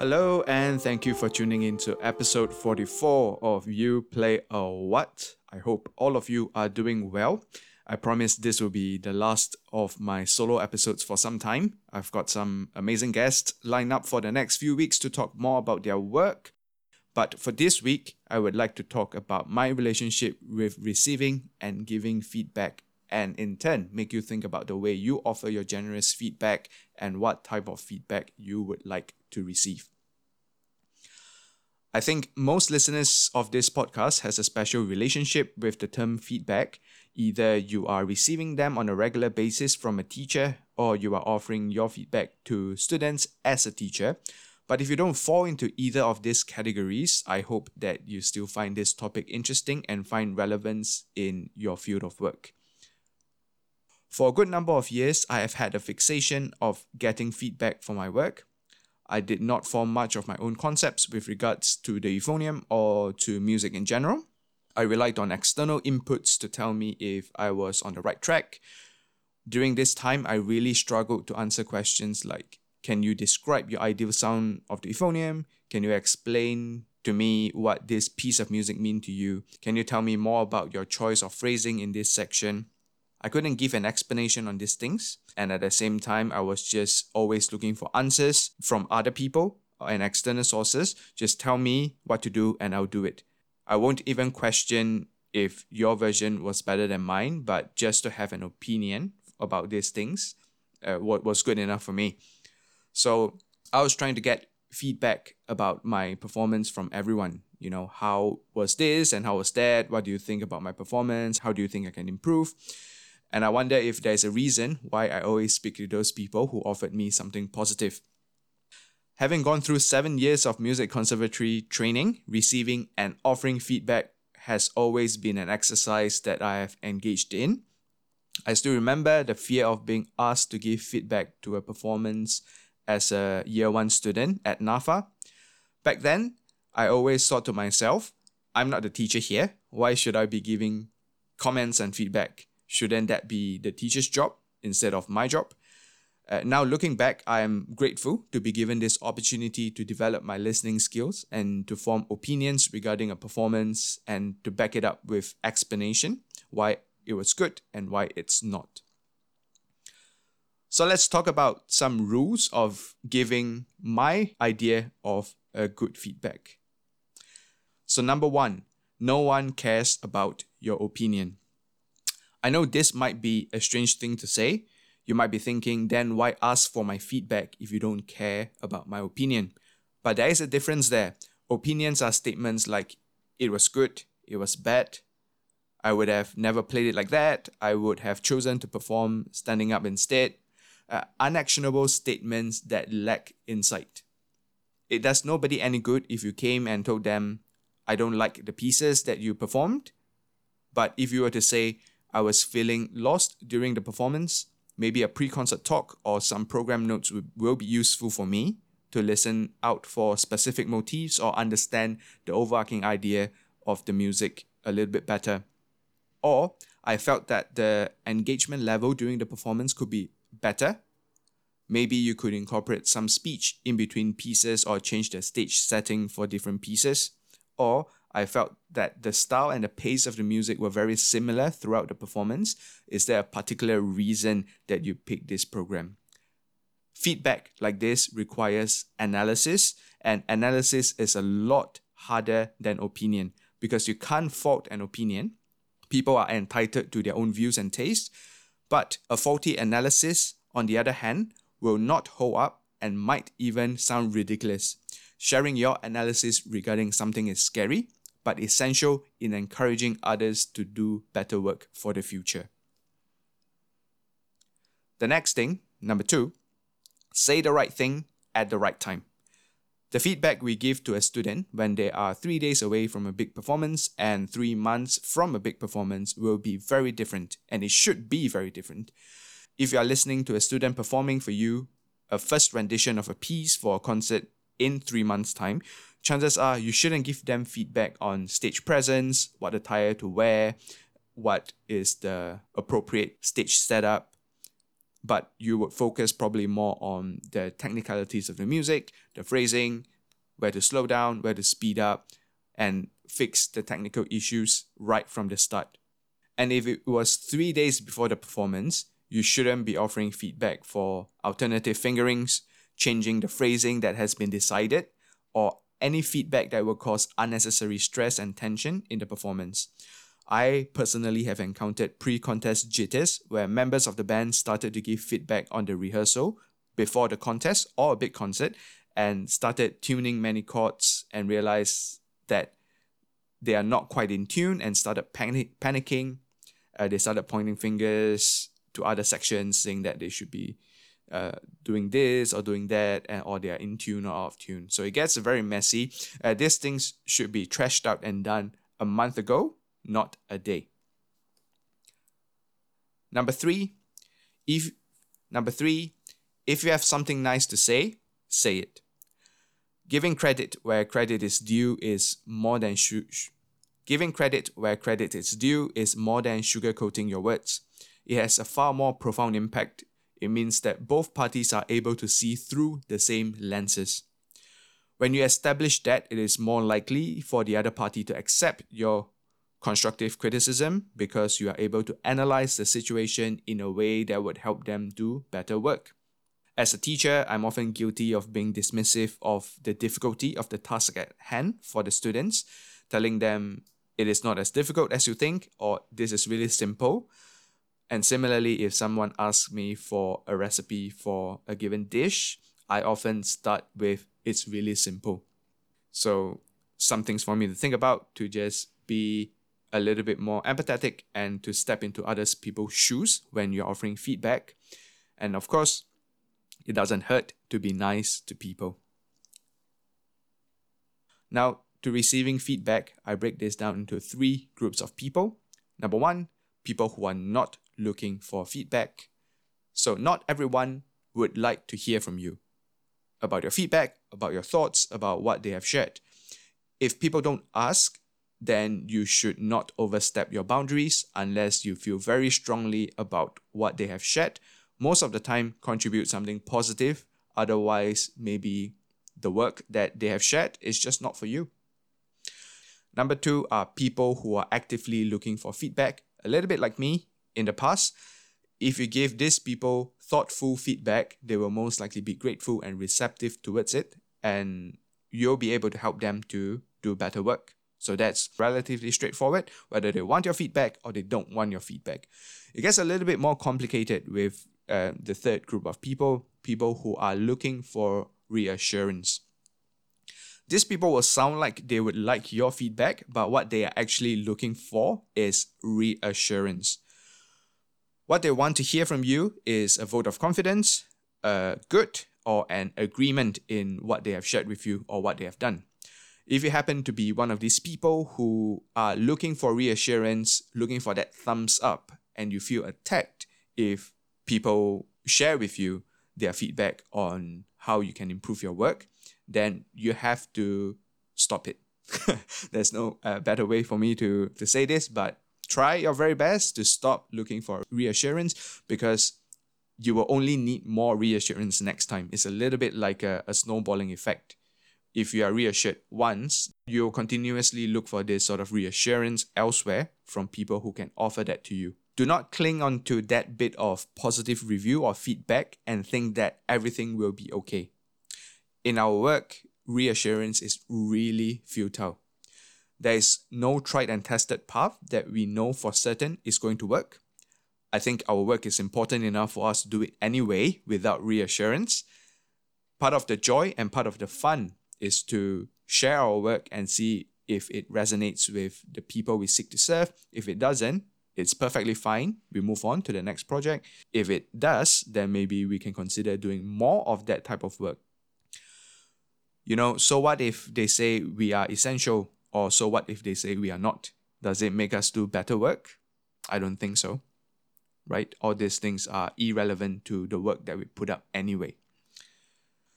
Hello, and thank you for tuning in to episode 44 of You Play a What. I hope all of you are doing well. I promise this will be the last of my solo episodes for some time. I've got some amazing guests lined up for the next few weeks to talk more about their work. But for this week, I would like to talk about my relationship with receiving and giving feedback, and in turn, make you think about the way you offer your generous feedback and what type of feedback you would like to receive. I think most listeners of this podcast has a special relationship with the term feedback. Either you are receiving them on a regular basis from a teacher or you are offering your feedback to students as a teacher. But if you don't fall into either of these categories, I hope that you still find this topic interesting and find relevance in your field of work. For a good number of years, I have had a fixation of getting feedback for my work. I did not form much of my own concepts with regards to the euphonium or to music in general. I relied on external inputs to tell me if I was on the right track. During this time, I really struggled to answer questions like Can you describe your ideal sound of the euphonium? Can you explain to me what this piece of music mean to you? Can you tell me more about your choice of phrasing in this section? I couldn't give an explanation on these things. And at the same time, I was just always looking for answers from other people and external sources. Just tell me what to do and I'll do it. I won't even question if your version was better than mine, but just to have an opinion about these things, uh, what was good enough for me. So I was trying to get feedback about my performance from everyone. You know, how was this and how was that? What do you think about my performance? How do you think I can improve? And I wonder if there's a reason why I always speak to those people who offered me something positive. Having gone through seven years of music conservatory training, receiving and offering feedback has always been an exercise that I have engaged in. I still remember the fear of being asked to give feedback to a performance as a year one student at NAFA. Back then, I always thought to myself, I'm not the teacher here. Why should I be giving comments and feedback? Shouldn't that be the teacher's job instead of my job? Uh, now, looking back, I am grateful to be given this opportunity to develop my listening skills and to form opinions regarding a performance and to back it up with explanation why it was good and why it's not. So, let's talk about some rules of giving my idea of a good feedback. So, number one, no one cares about your opinion. I know this might be a strange thing to say. You might be thinking, then why ask for my feedback if you don't care about my opinion? But there is a difference there. Opinions are statements like, it was good, it was bad, I would have never played it like that, I would have chosen to perform standing up instead. Uh, unactionable statements that lack insight. It does nobody any good if you came and told them, I don't like the pieces that you performed. But if you were to say, I was feeling lost during the performance, maybe a pre concert talk or some program notes will, be useful for me to listen out for specific motifs or understand the overarching idea of the music a little bit better. Or I felt that the engagement level during the performance could be better. Maybe you could incorporate some speech in between pieces or change the stage setting for different pieces. Or I felt that the style and the pace of the music were very similar throughout the performance. Is there a particular reason that you picked this program? Feedback like this requires analysis, and analysis is a lot harder than opinion because you can't fault an opinion. People are entitled to their own views and tastes, but a faulty analysis, on the other hand, will not hold up and might even sound ridiculous. Sharing your analysis regarding something is scary, but essential in encouraging others to do better work for the future. The next thing, number two, say the right thing at the right time. The feedback we give to a student when they are three days away from a big performance and three months from a big performance will be very different, and it should be very different. If you are listening to a student performing for you a first rendition of a piece for a concert in three months' time, chances are you shouldn't give them feedback on stage presence, what attire to wear, what is the appropriate stage setup, but you would focus probably more on the technicalities of the music, the phrasing, where to slow down, where to speed up, and fix the technical issues right from the start. And if it was three days before the performance, you shouldn't be offering feedback for alternative fingerings, changing the phrasing that has been decided, or any feedback that will cause unnecessary stress and tension in the performance. I personally have encountered pre contest jitters where members of the band started to give feedback on the rehearsal before the contest or a big concert and started tuning many chords and realized that they are not quite in tune and started panic- panicking. Uh, they started pointing fingers to other sections saying that they should be uh, doing this or doing that, and, or they are in tune or out of tune. So it gets very messy. Uh, these things should be trashed out and done a month ago not a day. Number three, if number three, if you have something nice to say, say it. Giving credit where credit is due is more than sh- giving credit where credit is due is more than sugarcoating your words. It has a far more profound impact. It means that both parties are able to see through the same lenses. When you establish that, it is more likely for the other party to accept your constructive criticism because you are able to analyze the situation in a way that would help them do better work. As a teacher, I'm often guilty of being dismissive of the difficulty of the task at hand for the students, telling them it is not as difficult as you think or this is really simple. And similarly, if someone asks me for a recipe for a given dish, I often start with it's really simple. So, some things for me to think about to just be a little bit more empathetic and to step into others people's shoes when you're offering feedback. And of course, it doesn't hurt to be nice to people. Now, to receiving feedback, I break this down into three groups of people. Number one, people who are not looking for feedback. So, not everyone would like to hear from you about your feedback, about your thoughts, about what they have shared. If people don't ask, then you should not overstep your boundaries unless you feel very strongly about what they have shared. Most of the time, contribute something positive. Otherwise, maybe the work that they have shared is just not for you. Number two are people who are actively looking for feedback, a little bit like me in the past. If you give these people thoughtful feedback, they will most likely be grateful and receptive towards it, and you'll be able to help them to do better work. So that's relatively straightforward, whether they want your feedback or they don't want your feedback. It gets a little bit more complicated with uh, the third group of people, people who are looking for reassurance. These people will sound like they would like your feedback, but what they are actually looking for is reassurance. What they want to hear from you is a vote of confidence, a good, or an agreement in what they have shared with you or what they have done. If you happen to be one of these people who are looking for reassurance, looking for that thumbs up, and you feel attacked if people share with you their feedback on how you can improve your work, then you have to stop it. There's no uh, better way for me to, to say this, but try your very best to stop looking for reassurance because you will only need more reassurance next time. It's a little bit like a, a snowballing effect if you are reassured once, you'll continuously look for this sort of reassurance elsewhere from people who can offer that to you. Do not cling on to that bit of positive review or feedback and think that everything will be okay. In our work, reassurance is really futile. There is no tried and tested path that we know for certain is going to work. I think our work is important enough for us to do it anyway without reassurance. Part of the joy and part of the fun is to share our work and see if it resonates with the people we seek to serve. If it doesn't, it's perfectly fine. We move on to the next project. If it does, then maybe we can consider doing more of that type of work. You know, so what if they say we are essential, or so what if they say we are not? Does it make us do better work? I don't think so. Right? All these things are irrelevant to the work that we put up anyway.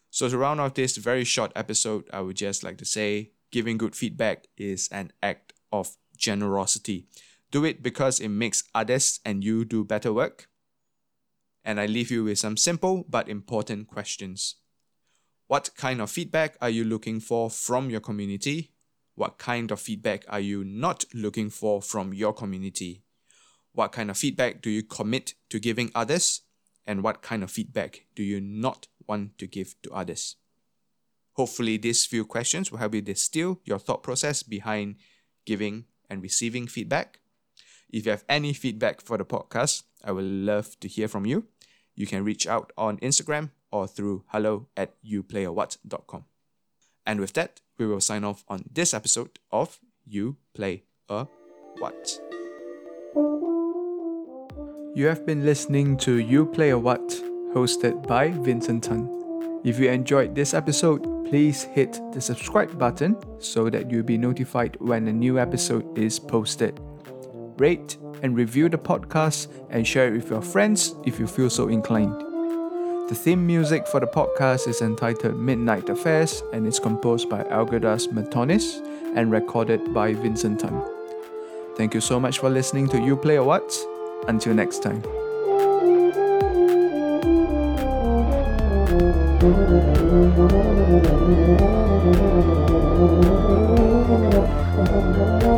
So, to round off this very short episode, I would just like to say giving good feedback is an act of generosity. Do it because it makes others and you do better work. And I leave you with some simple but important questions. What kind of feedback are you looking for from your community? What kind of feedback are you not looking for from your community? What kind of feedback do you commit to giving others? And what kind of feedback do you not want to give to others? Hopefully, these few questions will help you distill your thought process behind giving and receiving feedback. If you have any feedback for the podcast, I would love to hear from you. You can reach out on Instagram or through hello at youplayawhat.com. And with that, we will sign off on this episode of You Play a What. You have been listening to You Play a What, hosted by Vincent Tan. If you enjoyed this episode, please hit the subscribe button so that you'll be notified when a new episode is posted. Rate and review the podcast and share it with your friends if you feel so inclined. The theme music for the podcast is entitled Midnight Affairs and is composed by Algirdas Matonis and recorded by Vincent Tan. Thank you so much for listening to You Play a What. Until next time.